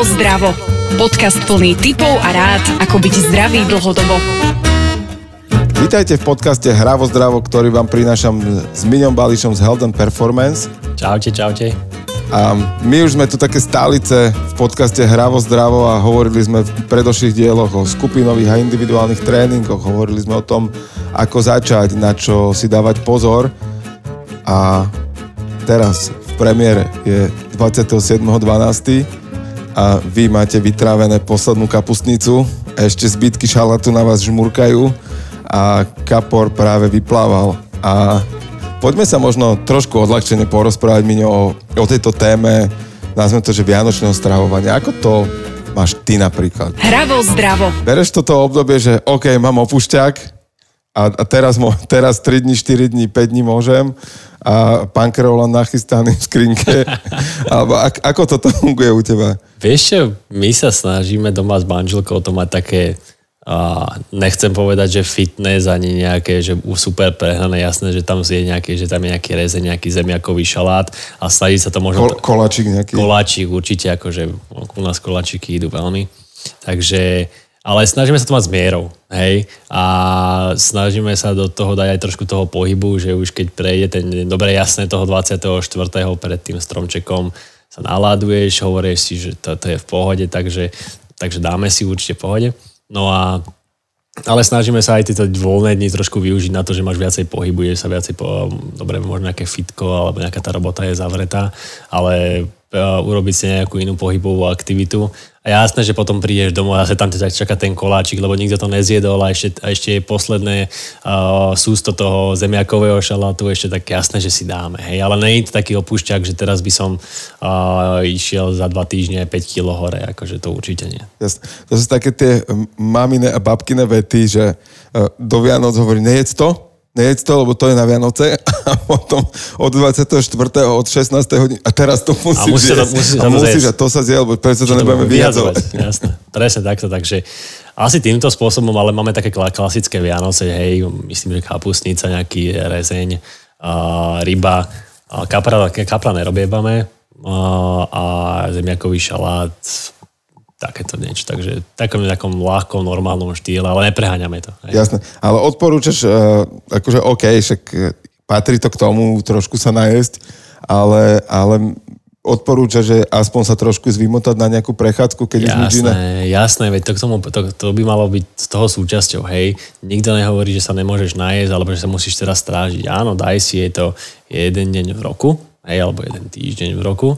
Hravo zdravo. Podcast plný tipov a rád, ako byť zdravý dlhodobo. Vítajte v podcaste Hravo zdravo, ktorý vám prinášam s Miňom Bališom z Health and Performance. Čaute, čaute. A my už sme tu také stálice v podcaste Hravo zdravo a hovorili sme v predošlých dieloch o skupinových a individuálnych tréningoch. Hovorili sme o tom, ako začať, na čo si dávať pozor. A teraz v premiére je 27.12 a vy máte vytrávené poslednú kapustnicu, ešte zbytky šalatu na vás žmurkajú a kapor práve vyplával. A poďme sa možno trošku odľahčene porozprávať, Miňo, o, o tejto téme, nazveme to, že vianočného stravovania. Ako to máš ty napríklad? Hravo zdravo. Bereš toto obdobie, že OK, mám opušťak a, a teraz, mo, teraz 3 dní, 4 dní, 5 dní môžem a pán len nachystaný v skrinke. Alebo ak, ako toto funguje u teba? Vieš čo, my sa snažíme doma s manželkou to mať také a nechcem povedať, že fitness ani nejaké, že super prehnané, jasné, že tam je nejaké, že tam je nejaký rezeň, nejaký zemiakový šalát a snaží sa to možno... Kol, koláčik nejaký. Koláčik určite, akože u nás koláčiky idú veľmi. Takže ale snažíme sa to mať s mierou, hej, a snažíme sa do toho dať aj trošku toho pohybu, že už keď prejde ten, dobre jasné toho 24. pred tým stromčekom sa naláduješ, hovoríš si, že to, to je v pohode, takže, takže dáme si určite pohode. No a ale snažíme sa aj tieto voľné dni trošku využiť na to, že máš viacej pohybu, sa viacej po, dobre, možno nejaké fitko alebo nejaká tá robota je zavretá, ale uh, urobiť si nejakú inú pohybovú aktivitu a jasné, že potom prídeš domov a sa tam ťa čaká ten koláčik, lebo nikto to nezjedol a ešte, a ešte je posledné uh, sústo toho zemiakového šalátu, ešte tak jasné, že si dáme. Hej. Ale nie je to taký opúšťak, že teraz by som uh, išiel za dva týždne 5 kg hore, akože to určite nie. Jasné. To sú také tie mamine a babkine vety, že uh, do Vianoc hovorí, nejedz to, nejedz to, lebo to je na Vianoce a potom od 24. od 16. hodiny a teraz to musíš a musíš, jesť. Musíš, a, musíš a to sa zje, lebo prečo to nebudeme vyhadzovať. Jasné, presne takto, takže asi týmto spôsobom, ale máme také klasické Vianoce, hej, myslím, že kapustnica, nejaký rezeň, uh, ryba, uh, kapra, kapra nerobiebame uh, a zemiakový šalát, takéto niečo. Takže takom takom ľahkom, normálnom štýle, ale nepreháňame to. Hej. Jasné. Ale odporúčaš, uh, akože OK, však e, patrí to k tomu trošku sa najesť, ale, ale odporúča, že aspoň sa trošku zvymotať na nejakú prechádzku, keď jasné, už nič iné. Jasné, veď to, k tomu, to, to by malo byť z toho súčasťou, hej. Nikto nehovorí, že sa nemôžeš najesť, alebo že sa musíš teraz strážiť. Áno, daj si, je to jeden deň v roku, hej, alebo jeden týždeň v roku,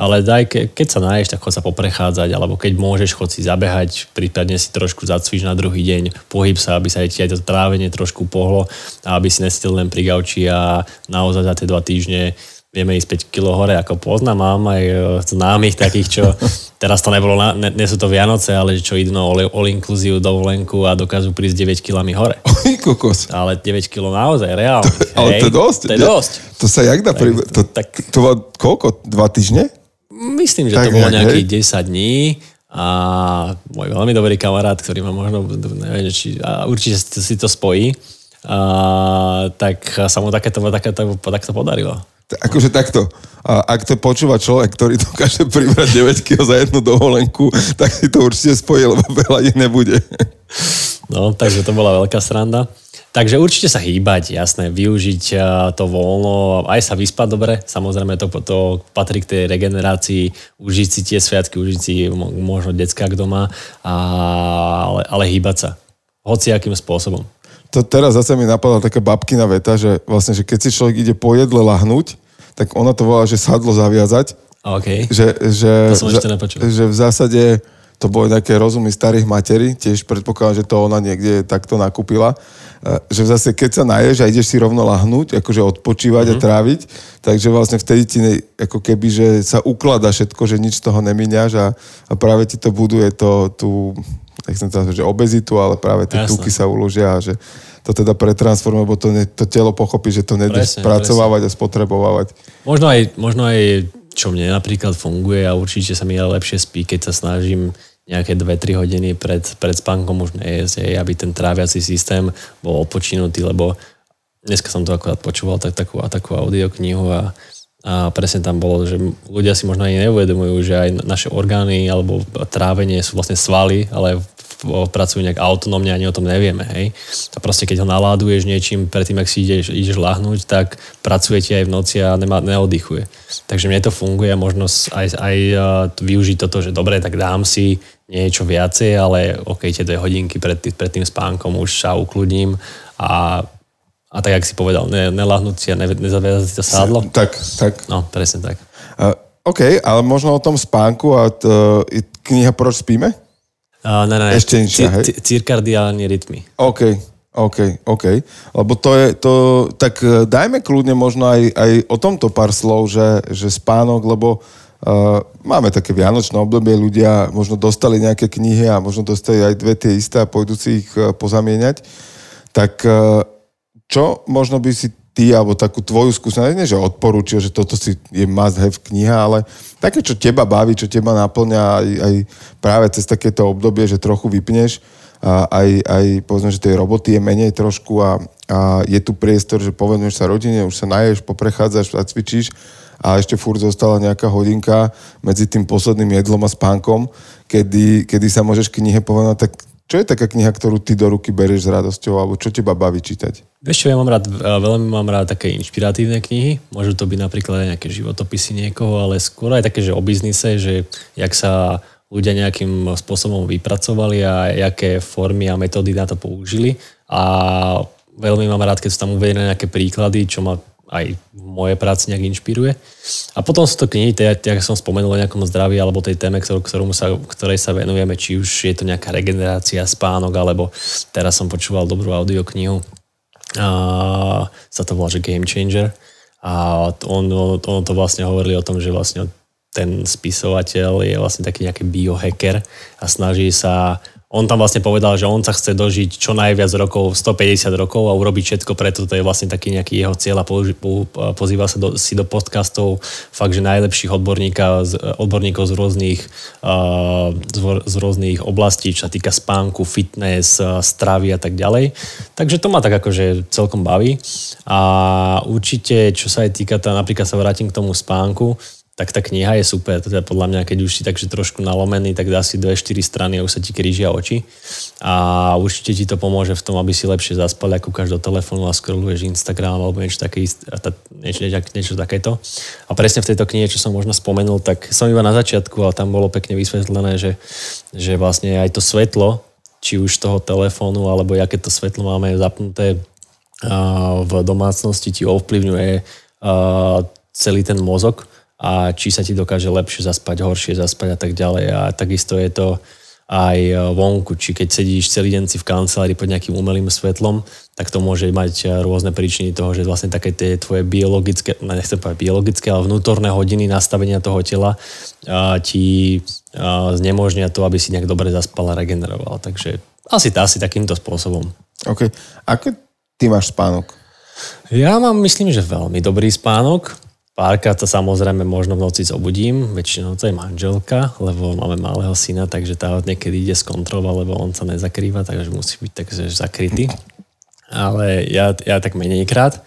ale daj, ke, keď sa naješ, tak chod sa poprechádzať, alebo keď môžeš, chod si zabehať, prípadne si trošku zacvič na druhý deň, pohyb sa, aby sa aj ti aj to trávenie trošku pohlo aby si nestil len pri gauči a naozaj za tie dva týždne vieme ísť 5 kg hore, ako poznám, mám aj e, známych takých, čo teraz to nebolo, na, ne, nie sú to Vianoce, ale čo idú na all, inclusive dovolenku a dokážu prísť 9 kg hore. Oj, kokos. Ale 9 kg naozaj, reálne. To, ale to je dosť. To je dosť. Ja, to sa jak dá pri... To, tak, to bolo koľko? Dva týždne? Myslím, že tak to bolo nejakých 10 dní a môj veľmi dobrý kamarát, ktorý ma možno, neviem, či, a určite si to spojí, a, tak sa mu takéto, takéto, takéto podarilo akože takto, a ak to počúva človek, ktorý dokáže pribrať 9 kg za jednu dovolenku, tak si to určite spojí, lebo veľa ich nebude. No, takže to bola veľká sranda. Takže určite sa hýbať, jasné, využiť to voľno, aj sa vyspať dobre, samozrejme to, to patrí k tej regenerácii, užiť si tie sviatky, užiť si možno detská doma, a, ale, ale hýbať sa. Hociakým spôsobom to teraz zase mi napadla taká babkina veta, že vlastne, že keď si človek ide po jedle lahnúť, tak ona to volá, že sadlo zaviazať. Okay. Že, že, to som ešte nepočul. Že v zásade to boli nejaké rozumy starých materí, tiež predpokladám, že to ona niekde takto nakúpila, e, že zase keď sa naješ a ideš si rovno lahnúť, akože odpočívať mm-hmm. a mhm. tráviť, takže vlastne vtedy ti ne, ako keby, že sa uklada všetko, že nič z toho nemíňaš a, a práve ti to buduje to, tú, nechcem to že obezitu, ale práve tie tuky sa uložia a že to teda pretransformuje, lebo to, ne, to telo pochopí, že to spracovávať presne. a spotrebovávať. Možno aj, možno aj, čo mne napríklad funguje a určite sa mi lepšie spí, keď sa snažím nejaké 2-3 hodiny pred, pred spánkom už nejesť, aby ten tráviaci systém bol odpočinutý, lebo dneska som to akorát počúval tak, takú, takú audioknihu a A presne tam bolo, že ľudia si možno ani neuvedomujú, že aj naše orgány alebo trávenie sú vlastne svaly, ale pracujú nejak autonómne, ani o tom nevieme. Hej? A proste keď ho naláduješ niečím predtým, ak si ideš, ideš lahnúť, tak pracujete aj v noci a nemá, neoddychuje. Takže mne to funguje a možno aj, aj využiť toto, že dobre, tak dám si niečo viacej, ale ok, tie dve hodinky pred, pred tým spánkom už sa ukludním a a tak, jak si povedal, ne, nelahnúť si a ne, nezaviazať si to sádlo. Tak, tak. No, presne tak. Uh, OK, ale možno o tom spánku a t, uh, kniha Proč spíme? Uh, ne, ne, Ešte niečo, hej? Cirkadiálne rytmy. OK, OK, OK. Lebo to je, to, tak e, dajme kľudne možno aj, aj o tomto pár slov, že, že spánok, lebo uh, máme také vianočné obdobie, ľudia možno dostali nejaké knihy a možno dostali aj dve tie isté a pôjdu si ich uh, pozamieňať. Tak uh, čo možno by si ty, alebo takú tvoju skúsenosť, nie že odporúčil, že toto si je must have kniha, ale také, čo teba baví, čo teba naplňa aj, aj práve cez takéto obdobie, že trochu vypneš, a aj, aj povedzme, že tej roboty je menej trošku a, a je tu priestor, že povedneš sa rodine, už sa naješ, poprechádzaš a cvičíš. A ešte furt zostala nejaká hodinka medzi tým posledným jedlom a spánkom, kedy, kedy sa môžeš knihe povedať, tak čo je taká kniha, ktorú ty do ruky berieš s radosťou, alebo čo teba baví čítať? Vieš čo, ja mám rád, veľmi mám rád také inšpiratívne knihy. Môžu to byť napríklad aj nejaké životopisy niekoho, ale skôr aj také, že o biznise, že jak sa ľudia nejakým spôsobom vypracovali a aké formy a metódy na to použili. A veľmi mám rád, keď sú tam uvedené nejaké príklady, čo ma aj v mojej práci nejak inšpiruje. A potom sú to knihy, tak som spomenul o nejakom zdraví alebo tej téme, ktorú, ktorú sa, ktorej sa venujeme, či už je to nejaká regenerácia, spánok, alebo teraz som počúval dobrú audioknihu, a sa to volá, že Game Changer. A on, on to vlastne hovorili o tom, že vlastne ten spisovateľ je vlastne taký nejaký biohacker a snaží sa on tam vlastne povedal, že on sa chce dožiť čo najviac rokov, 150 rokov a urobiť všetko preto, to je vlastne taký nejaký jeho cieľ a pozýva sa do, si do podcastov fakt, že najlepších odborníkov z rôznych, uh, z rôznych oblastí, čo sa týka spánku, fitness, stravy a tak ďalej. Takže to ma tak akože celkom baví a určite, čo sa aj týka, tá, napríklad sa vrátim k tomu spánku, tak tá kniha je super. Teda podľa mňa, keď už si takže trošku nalomený, tak dá si dve, štyri strany a už sa ti krížia oči. A určite ti to pomôže v tom, aby si lepšie zaspal, ako kúkaš do telefónu a scrolluješ Instagram alebo niečo, také, niečo, niečo, niečo takéto. A presne v tejto knihe, čo som možno spomenul, tak som iba na začiatku, ale tam bolo pekne vysvetlené, že, že vlastne aj to svetlo, či už toho telefónu, alebo aké to svetlo máme zapnuté v domácnosti, ti ovplyvňuje celý ten mozog a či sa ti dokáže lepšie zaspať, horšie zaspať a tak ďalej. A takisto je to aj e, vonku, či keď sedíš celý deň si v kancelárii pod nejakým umelým svetlom, tak to môže mať e, rôzne príčiny toho, že vlastne také tie tvoje biologické, no nechcem povedať biologické, ale vnútorné hodiny nastavenia toho tela a, ti znemožnia to, aby si nejak dobre zaspal a regeneroval. Takže asi, asi takýmto spôsobom. OK. Ako ty máš spánok? Ja mám, myslím, že veľmi dobrý spánok. Párkrát to samozrejme možno v noci zobudím, väčšinou to je manželka, lebo máme malého syna, takže tá niekedy ide z kontrola, lebo on sa nezakrýva, takže musí byť takže zakrytý. Ale ja, ja tak menejkrát.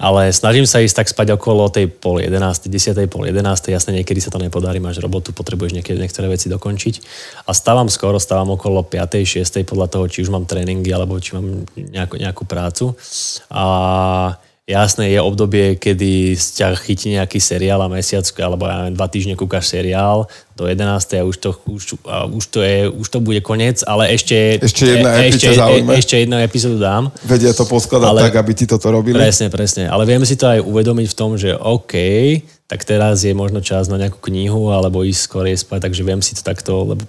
Ale snažím sa ísť tak spať okolo tej pol 11, 10, pol 11. Jasne, niekedy sa to nepodarí, máš robotu, potrebuješ niekedy niektoré veci dokončiť. A stávam skoro, stávam okolo 5, 6, podľa toho, či už mám tréningy, alebo či mám nejakú, nejakú prácu. A Jasné, je obdobie, kedy ťa chytí nejaký seriál a mesiac, alebo ja neviem, dva týždne kúkaš seriál do 11. a už to, už, a už to, je, už to bude koniec, ale ešte, ešte jedna e, ešte, e, ešte jednu epizódu dám. Vedia to poskladať ale, tak, aby ti toto robili. Presne, presne. Ale vieme si to aj uvedomiť v tom, že OK, tak teraz je možno čas na nejakú knihu alebo ísť skôr spať, takže viem si to takto, lebo,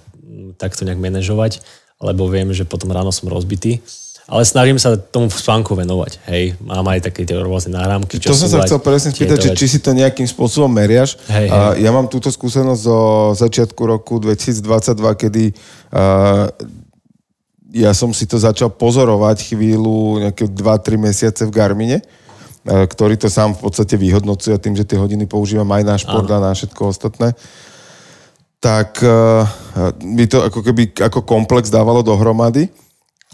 takto nejak manažovať, lebo viem, že potom ráno som rozbitý ale snažím sa tomu spánku venovať. Hej, mám aj také tie rôzne náramky. To som sa chcel presne spýtať, že či si to nejakým spôsobom meriaš. Hej, hej. Ja mám túto skúsenosť zo začiatku roku 2022, kedy uh, ja som si to začal pozorovať chvíľu, nejaké 2-3 mesiace v Garmine, uh, ktorý to sám v podstate vyhodnocuje tým, že tie hodiny používam aj na šport a na všetko ostatné tak uh, by to ako keby ako komplex dávalo dohromady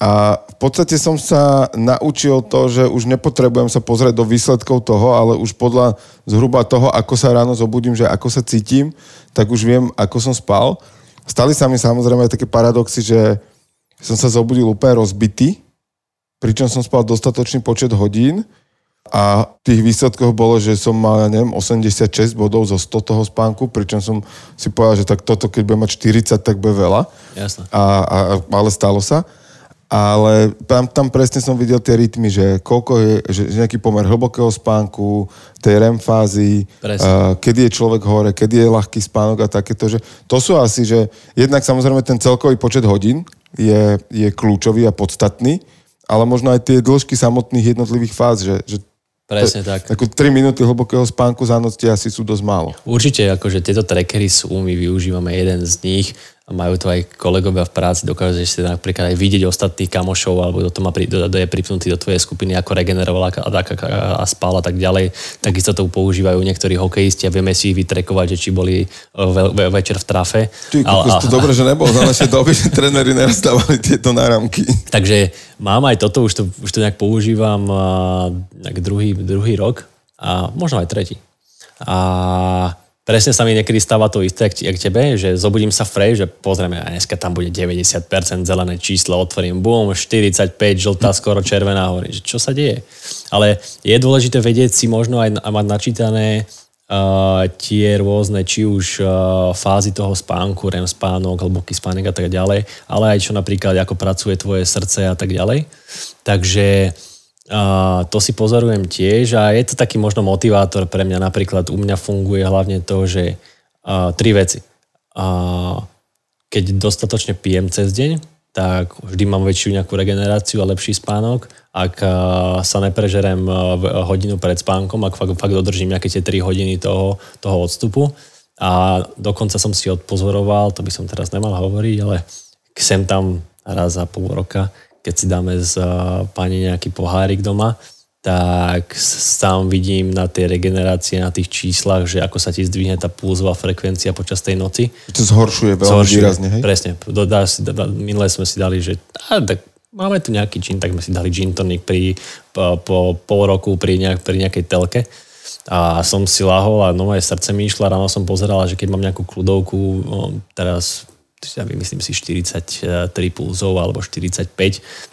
A v podstate som sa naučil to, že už nepotrebujem sa pozrieť do výsledkov toho, ale už podľa zhruba toho, ako sa ráno zobudím, že ako sa cítim, tak už viem, ako som spal. Stali sa mi samozrejme také paradoxy, že som sa zobudil úplne rozbitý, pričom som spal dostatočný počet hodín a v tých výsledkoch bolo, že som mal, neviem, 86 bodov zo 100 toho spánku, pričom som si povedal, že tak toto, keď budem mať 40, tak bude veľa. Jasné. A, a, ale stalo sa. Ale tam, tam presne som videl tie rytmy, že koľko je, že, že nejaký pomer hlbokého spánku, tej REM fázy, uh, kedy je človek hore, kedy je ľahký spánok a takéto, že to sú asi, že jednak samozrejme ten celkový počet hodín je, je kľúčový a podstatný, ale možno aj tie dĺžky samotných jednotlivých fáz, že, že Presne tak. Ako 3 minúty hlbokého spánku za noc asi sú dosť málo. Určite, akože tieto trackery sú, my využívame jeden z nich majú to aj kolegovia v práci, dokážeš si napríklad aj vidieť ostatných kamošov, alebo kto to má pri, do, do, je pripnutý do tvojej skupiny, ako regeneroval a, a, a spal a tak ďalej. Takisto to používajú niektorí hokejisti a vieme si ich vytrekovať, že či boli e, ve, ve, večer v trafe. Ty, ale, a, to dobre, že nebol za naše doby, že tréneri nerastávali tieto náramky. Takže mám aj toto, už to, už to nejak používam uh, druhý, druhý rok a možno aj tretí. A presne sa mi niekedy stáva to isté, jak tebe, že zobudím sa fresh, že pozrieme, a dneska tam bude 90% zelené číslo, otvorím, boom, 45, žltá, skoro červená, hovorím, že čo sa deje. Ale je dôležité vedieť si možno aj mať načítané uh, tie rôzne, či už uh, fázy toho spánku, REM spánok, hlboký spánok a tak ďalej, ale aj čo napríklad, ako pracuje tvoje srdce a tak ďalej. Takže To si pozorujem tiež a je to taký možno motivátor pre mňa. Napríklad u mňa funguje hlavne to, že uh, tri veci. Uh, keď dostatočne pijem cez deň, tak vždy mám väčšiu nejakú regeneráciu a lepší spánok. Ak uh, sa neprežerem uh, hodinu pred spánkom, ak fakt, fakt dodržím nejaké tie 3 hodiny toho, toho odstupu. A dokonca som si odpozoroval, to by som teraz nemal hovoriť, ale sem tam raz za pol roka keď si dáme z pani nejaký pohárik doma, tak sám vidím na tej regenerácie, na tých číslach, že ako sa ti zdvihne tá pulzová frekvencia počas tej noci. To zhoršuje veľmi zhoršuje, výrazne, hej? Presne. Dodá minule sme si dali, že á, tak máme tu nejaký gin, tak sme si dali gin tonic pri, po, po pol roku pri, nejak, pri nejakej telke. A som si lahol a nové srdce mi išlo, ráno som pozeral, že keď mám nejakú kľudovku, teraz ja myslím si 43 pulzov alebo 45,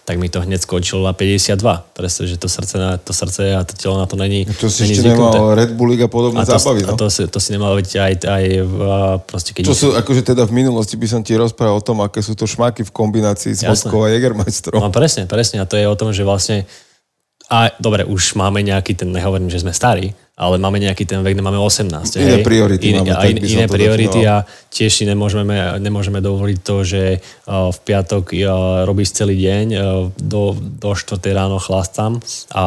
tak mi to hneď skočilo na 52. Presne, že to srdce, na, to srdce a to telo na to není To si není ešte zvyknuté. nemal Red Bull a podobné a to, zábavy, no? A to, si, to si nemal byť aj, aj v, proste keď... Čo sú, akože teda v minulosti by som ti rozprával o tom, aké sú to šmáky v kombinácii s vodkou a Jägermeisterom. No presne, presne. A to je o tom, že vlastne a dobre, už máme nejaký ten, nehovorím, že sme starí, ale máme nejaký ten vek, máme 18. Iné hej? priority iné, máme. A in, iné priority a tiež si nemôžeme, nemôžeme dovoliť to, že uh, v piatok uh, robíš celý deň, uh, do, do 4. ráno chlastám a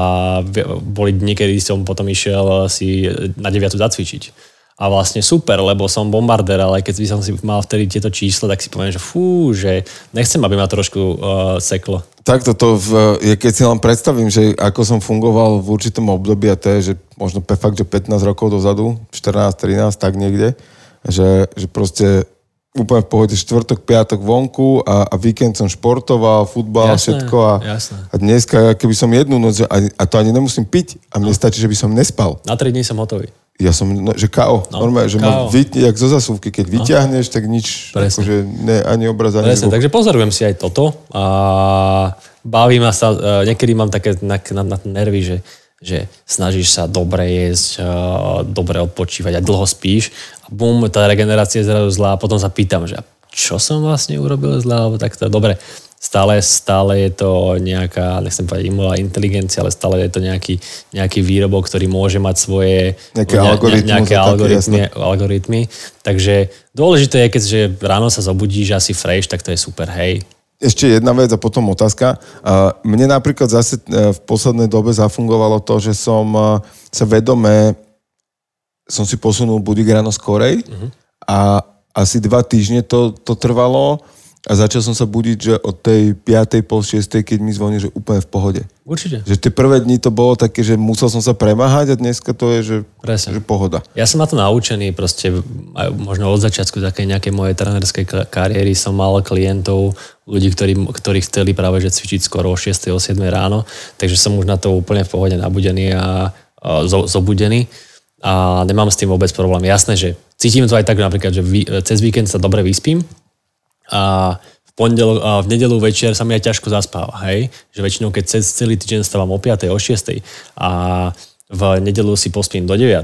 boli dni, kedy som potom išiel si na 9. zacvičiť a vlastne super, lebo som bombardér, ale keď by som si mal vtedy tieto čísla, tak si poviem, že fú, že nechcem, aby ma trošku uh, seklo. Takto to, v, keď si len predstavím, že ako som fungoval v určitom období, a to je, že možno fakt, že 15 rokov dozadu, 14, 13, tak niekde, že, že proste úplne v pohode štvrtok, piatok vonku a, a víkend som športoval, futbal, jasné, všetko a, jasné. a dneska, keby som jednu noc, a, a to ani nemusím piť a mne no. stačí, že by som nespal. Na 3 dní som hotový. Ja som, no, že KO. No, Normálne, že ma vytne, jak zo zasúvky. Keď no. vyťahneš, tak nič, akože ne, ani obraz, ani Presne, takže pozorujem si aj toto a baví ma sa, e, niekedy mám také na, na, na nervy, že, že snažíš sa dobre jesť, e, dobre odpočívať a dlho spíš a bum, tá regenerácia je zrazu zlá a potom sa pýtam, že čo som vlastne urobil zle, alebo tak to dobre stále, stále je to nejaká, nechcem povedať umelá inteligencia, ale stále je to nejaký, nejaký výrobok, ktorý môže mať svoje nejaké, ne, algoritmy, nejaké algoritmy, algoritmy. Takže dôležité je, keďže ráno sa zobudíš asi fresh, tak to je super, hej. Ešte jedna vec a potom otázka. Mne napríklad zase e, v poslednej dobe zafungovalo to, že som e, sa vedome som si posunul budík ráno skorej uh-huh. a asi dva týždne to, to trvalo a začal som sa budiť, že od tej 5. pol 6. keď mi zvoní, že úplne v pohode. Určite. Že tie prvé dni to bolo také, že musel som sa premáhať a dneska to je, že, Presne. že pohoda. Ja som na to naučený, proste aj možno od začiatku také nejakej mojej trénerskej ka- kariéry som mal klientov, ľudí, ktorí, ktorí chceli práve že cvičiť skoro o 6. o 7. ráno, takže som už na to úplne v pohode nabudený a, a zo, zobudený a nemám s tým vôbec problém. Jasné, že cítim to aj tak napríklad, že vy, cez víkend sa dobre vyspím a v pondelok a v nedelu večer sa mi aj ťažko zaspáva, hej? Že väčšinou, keď cez celý týždeň stávam o 5. o 6. a v nedelu si pospím do 9.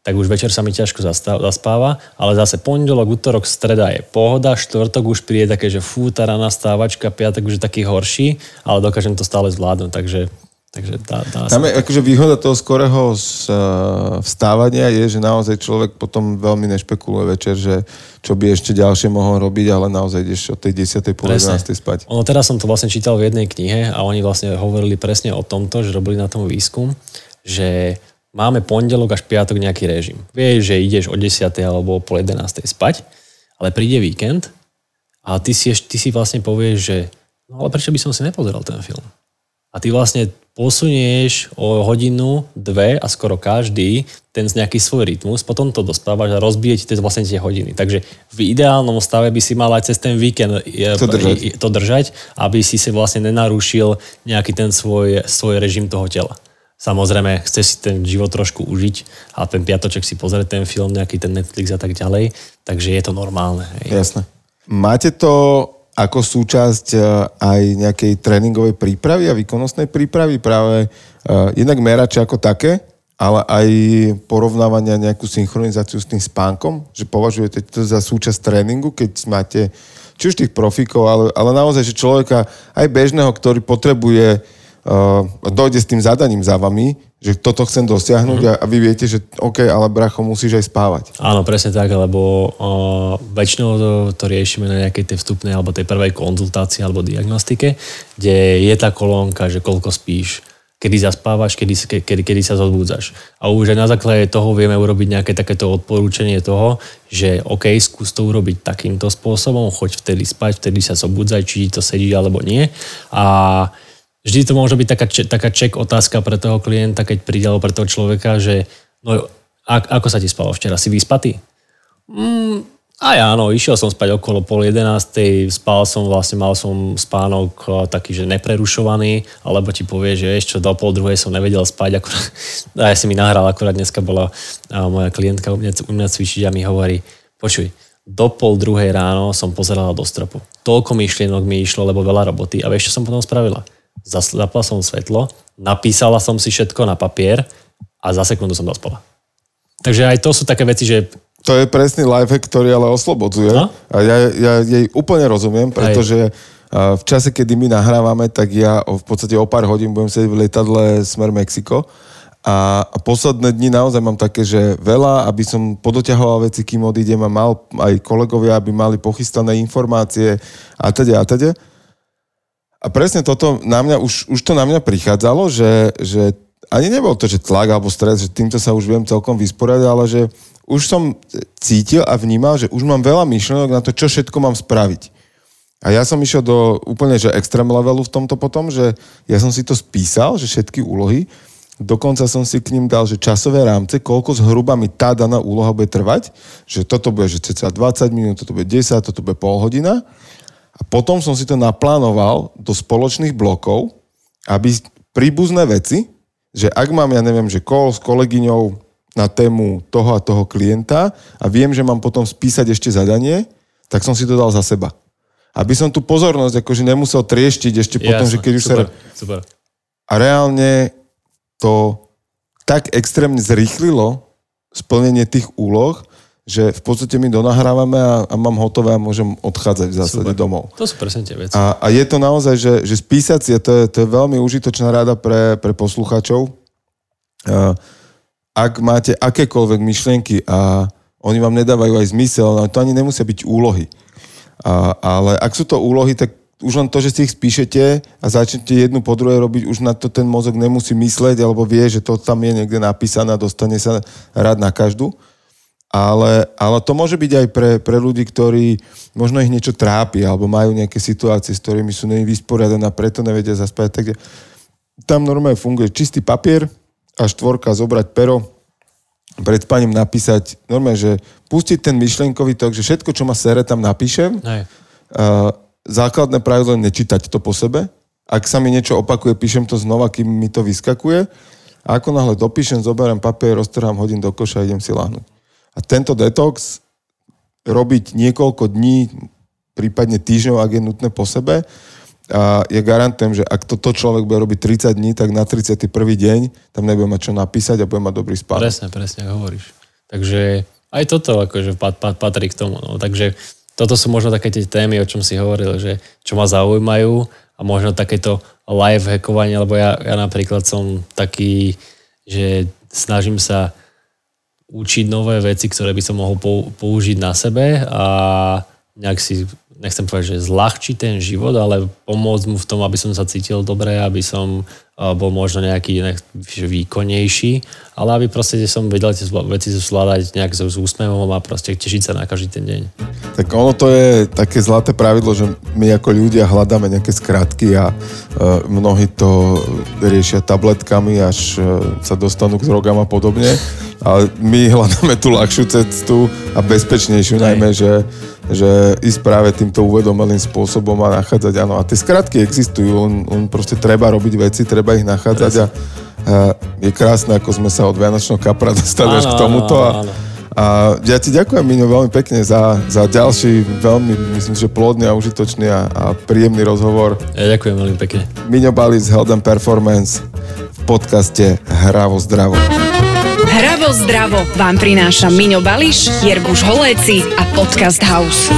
tak už večer sa mi ťažko zaspáva, ale zase pondelok, útorok, streda je pohoda, štvrtok už príde také, že fú, tá rána stávačka, piatok už je taký horší, ale dokážem to stále zvládnuť, takže Takže dá, dá Tam je akože výhoda toho skorého vstávania je, že naozaj človek potom veľmi nešpekuluje večer, že čo by ešte ďalšie mohol robiť, ale naozaj ideš od tej 10. po 11. spať. Ono teraz som to vlastne čítal v jednej knihe a oni vlastne hovorili presne o tomto, že robili na tom výskum, že máme pondelok až piatok nejaký režim. Vieš, že ideš o 10. alebo o pol 11. spať, ale príde víkend a ty si, ty si vlastne povieš, že no ale prečo by som si nepozeral ten film? A ty vlastne posunieš o hodinu, dve a skoro každý ten nejaký svoj rytmus, potom to dospávaš a rozbije ti to vlastne tie hodiny. Takže v ideálnom stave by si mal aj cez ten víkend to držať, to držať aby si si vlastne nenarušil nejaký ten svoj, svoj režim toho tela. Samozrejme, chceš si ten život trošku užiť a ten piatoček si pozrieť ten film, nejaký ten Netflix a tak ďalej, takže je to normálne. Hej. Jasné. Máte to ako súčasť e, aj nejakej tréningovej prípravy a výkonnostnej prípravy práve uh, jednak merače ako také, ale aj porovnávania nejakú synchronizáciu s tým spánkom, že považujete to za súčasť tréningu, keď máte či už tých profíkov, ale, ale naozaj, že človeka aj bežného, ktorý potrebuje uh, dojde s tým zadaním za vami, že toto chcem dosiahnuť mm-hmm. a, vy viete, že OK, ale bracho, musíš aj spávať. Áno, presne tak, lebo uh, väčšinou to, to riešime na nejakej tej vstupnej alebo tej prvej konzultácii alebo diagnostike, kde je tá kolónka, že koľko spíš, kedy zaspávaš, kedy, kedy, kedy sa zodbúdzaš. A už aj na základe toho vieme urobiť nejaké takéto odporúčanie toho, že OK, skús to urobiť takýmto spôsobom, choď vtedy spať, vtedy sa zobudzaj, či to sedí alebo nie. A vždy to môže byť taká, taká check otázka pre toho klienta, keď príde alebo pre toho človeka, že no, ak, ako sa ti spalo včera? Si vyspatý? Mm, a ja áno, išiel som spať okolo pol jedenástej, spal som, vlastne mal som spánok taký, že neprerušovaný, alebo ti povie, že ešte do pol druhej som nevedel spať, akurát, a ja si mi nahral, akurát dneska bola moja klientka u mňa, u mňa cvičiť a mi hovorí, počuj, do pol druhej ráno som pozerala do stropu. Toľko myšlienok mi išlo, lebo veľa roboty a vieš, čo som potom spravila? Zapla som svetlo, napísala som si všetko na papier a za sekundu som dospala. Takže aj to sú také veci, že... To je presný lifehack, ktorý ale oslobodzuje. No? A ja, ja jej úplne rozumiem, pretože aj. v čase, kedy my nahrávame, tak ja v podstate o pár hodín budem sedieť v lietadle smer Mexiko. A posledné dni naozaj mám také, že veľa, aby som podoťahoval veci, kým odídem a mal aj kolegovia, aby mali pochystané informácie a teda a teda. A presne toto na mňa, už, už to na mňa prichádzalo, že, že ani nebol to, že tlak alebo stres, že týmto sa už viem celkom vysporiadať, ale že už som cítil a vnímal, že už mám veľa myšlenok na to, čo všetko mám spraviť. A ja som išiel do úplne že extrém levelu v tomto potom, že ja som si to spísal, že všetky úlohy, dokonca som si k ním dal, že časové rámce, koľko zhruba mi tá daná úloha bude trvať, že toto bude že cca 20 minút, toto bude 10, toto bude pol hodina a potom som si to naplánoval do spoločných blokov, aby príbuzné veci, že ak mám, ja neviem, že call s kolegyňou na tému toho a toho klienta a viem, že mám potom spísať ešte zadanie, tak som si to dal za seba. Aby som tú pozornosť akože nemusel trieštiť ešte potom, Jasne, že keď už super, sa... Super. A reálne to tak extrémne zrýchlilo splnenie tých úloh, že v podstate my donahrávame a, a mám hotové a môžem odchádzať v zásade Super. domov. To sú presne tie veci. A, a je to naozaj, že, že spísať si, to je, to je veľmi užitočná rada pre, pre poslucháčov. Ak máte akékoľvek myšlienky a oni vám nedávajú aj zmysel, ale to ani nemusia byť úlohy. A, ale ak sú to úlohy, tak už len to, že si ich spíšete a začnete jednu po druhej robiť, už na to ten mozog nemusí mysleť, alebo vie, že to tam je niekde napísané a dostane sa rád na každú. Ale, ale to môže byť aj pre, pre ľudí, ktorí možno ich niečo trápi alebo majú nejaké situácie, s ktorými sú nevysporiadané a preto nevedia zaspať. Takže tam normálne funguje čistý papier a štvorka zobrať pero, pred spaním napísať, normálne, že pustiť ten myšlienkový tok, že všetko, čo ma sere, tam napíšem. Uh, základné pravidlo je nečítať to po sebe. Ak sa mi niečo opakuje, píšem to znova, kým mi to vyskakuje. A ako náhle dopíšem, zoberiem papier, roztrhám, hodím do koša a idem si láhnuť. A tento detox robiť niekoľko dní, prípadne týždňov, ak je nutné po sebe, a ja garantujem, že ak toto človek bude robiť 30 dní, tak na 31. deň tam nebude mať čo napísať a bude mať dobrý spánok. Presne, presne, hovoríš. Takže aj toto akože pat, pat, patrí k tomu. No. Takže toto sú možno také tie témy, o čom si hovoril, že čo ma zaujímajú a možno takéto live hackovanie, lebo ja, ja napríklad som taký, že snažím sa učiť nové veci, ktoré by som mohol použiť na sebe a nejak si, nechcem povedať, že zľahčiť ten život, ale pomôcť mu v tom, aby som sa cítil dobre, aby som bol možno nejaký výkonnejší, ale aby proste som vedel tie veci zvládať nejak s úsmevom a proste tešiť sa na každý ten deň. Tak ono to je také zlaté pravidlo, že my ako ľudia hľadáme nejaké skratky a uh, mnohí to riešia tabletkami, až uh, sa dostanú k drogám a podobne. Ale my hľadáme tú ľahšiu cestu a bezpečnejšiu, Aj. najmä, že že ísť práve týmto uvedomelým spôsobom a nachádzať, áno. A tie skratky existujú, on, on proste treba robiť veci, treba ich nachádzať a, a je krásne, ako sme sa od Vianočného kapra dostali až k tomuto. Áno, áno. A, a ja ti ďakujem, Miňo, veľmi pekne za, za ďalší veľmi, myslím, že plodný a užitočný a, a príjemný rozhovor. Ja ďakujem veľmi pekne. Miňo Balis, Health and Performance v podcaste Hravo zdravo. Hravo zdravo vám prináša Miňo Bališ, Jerguš Holéci a Podcast House.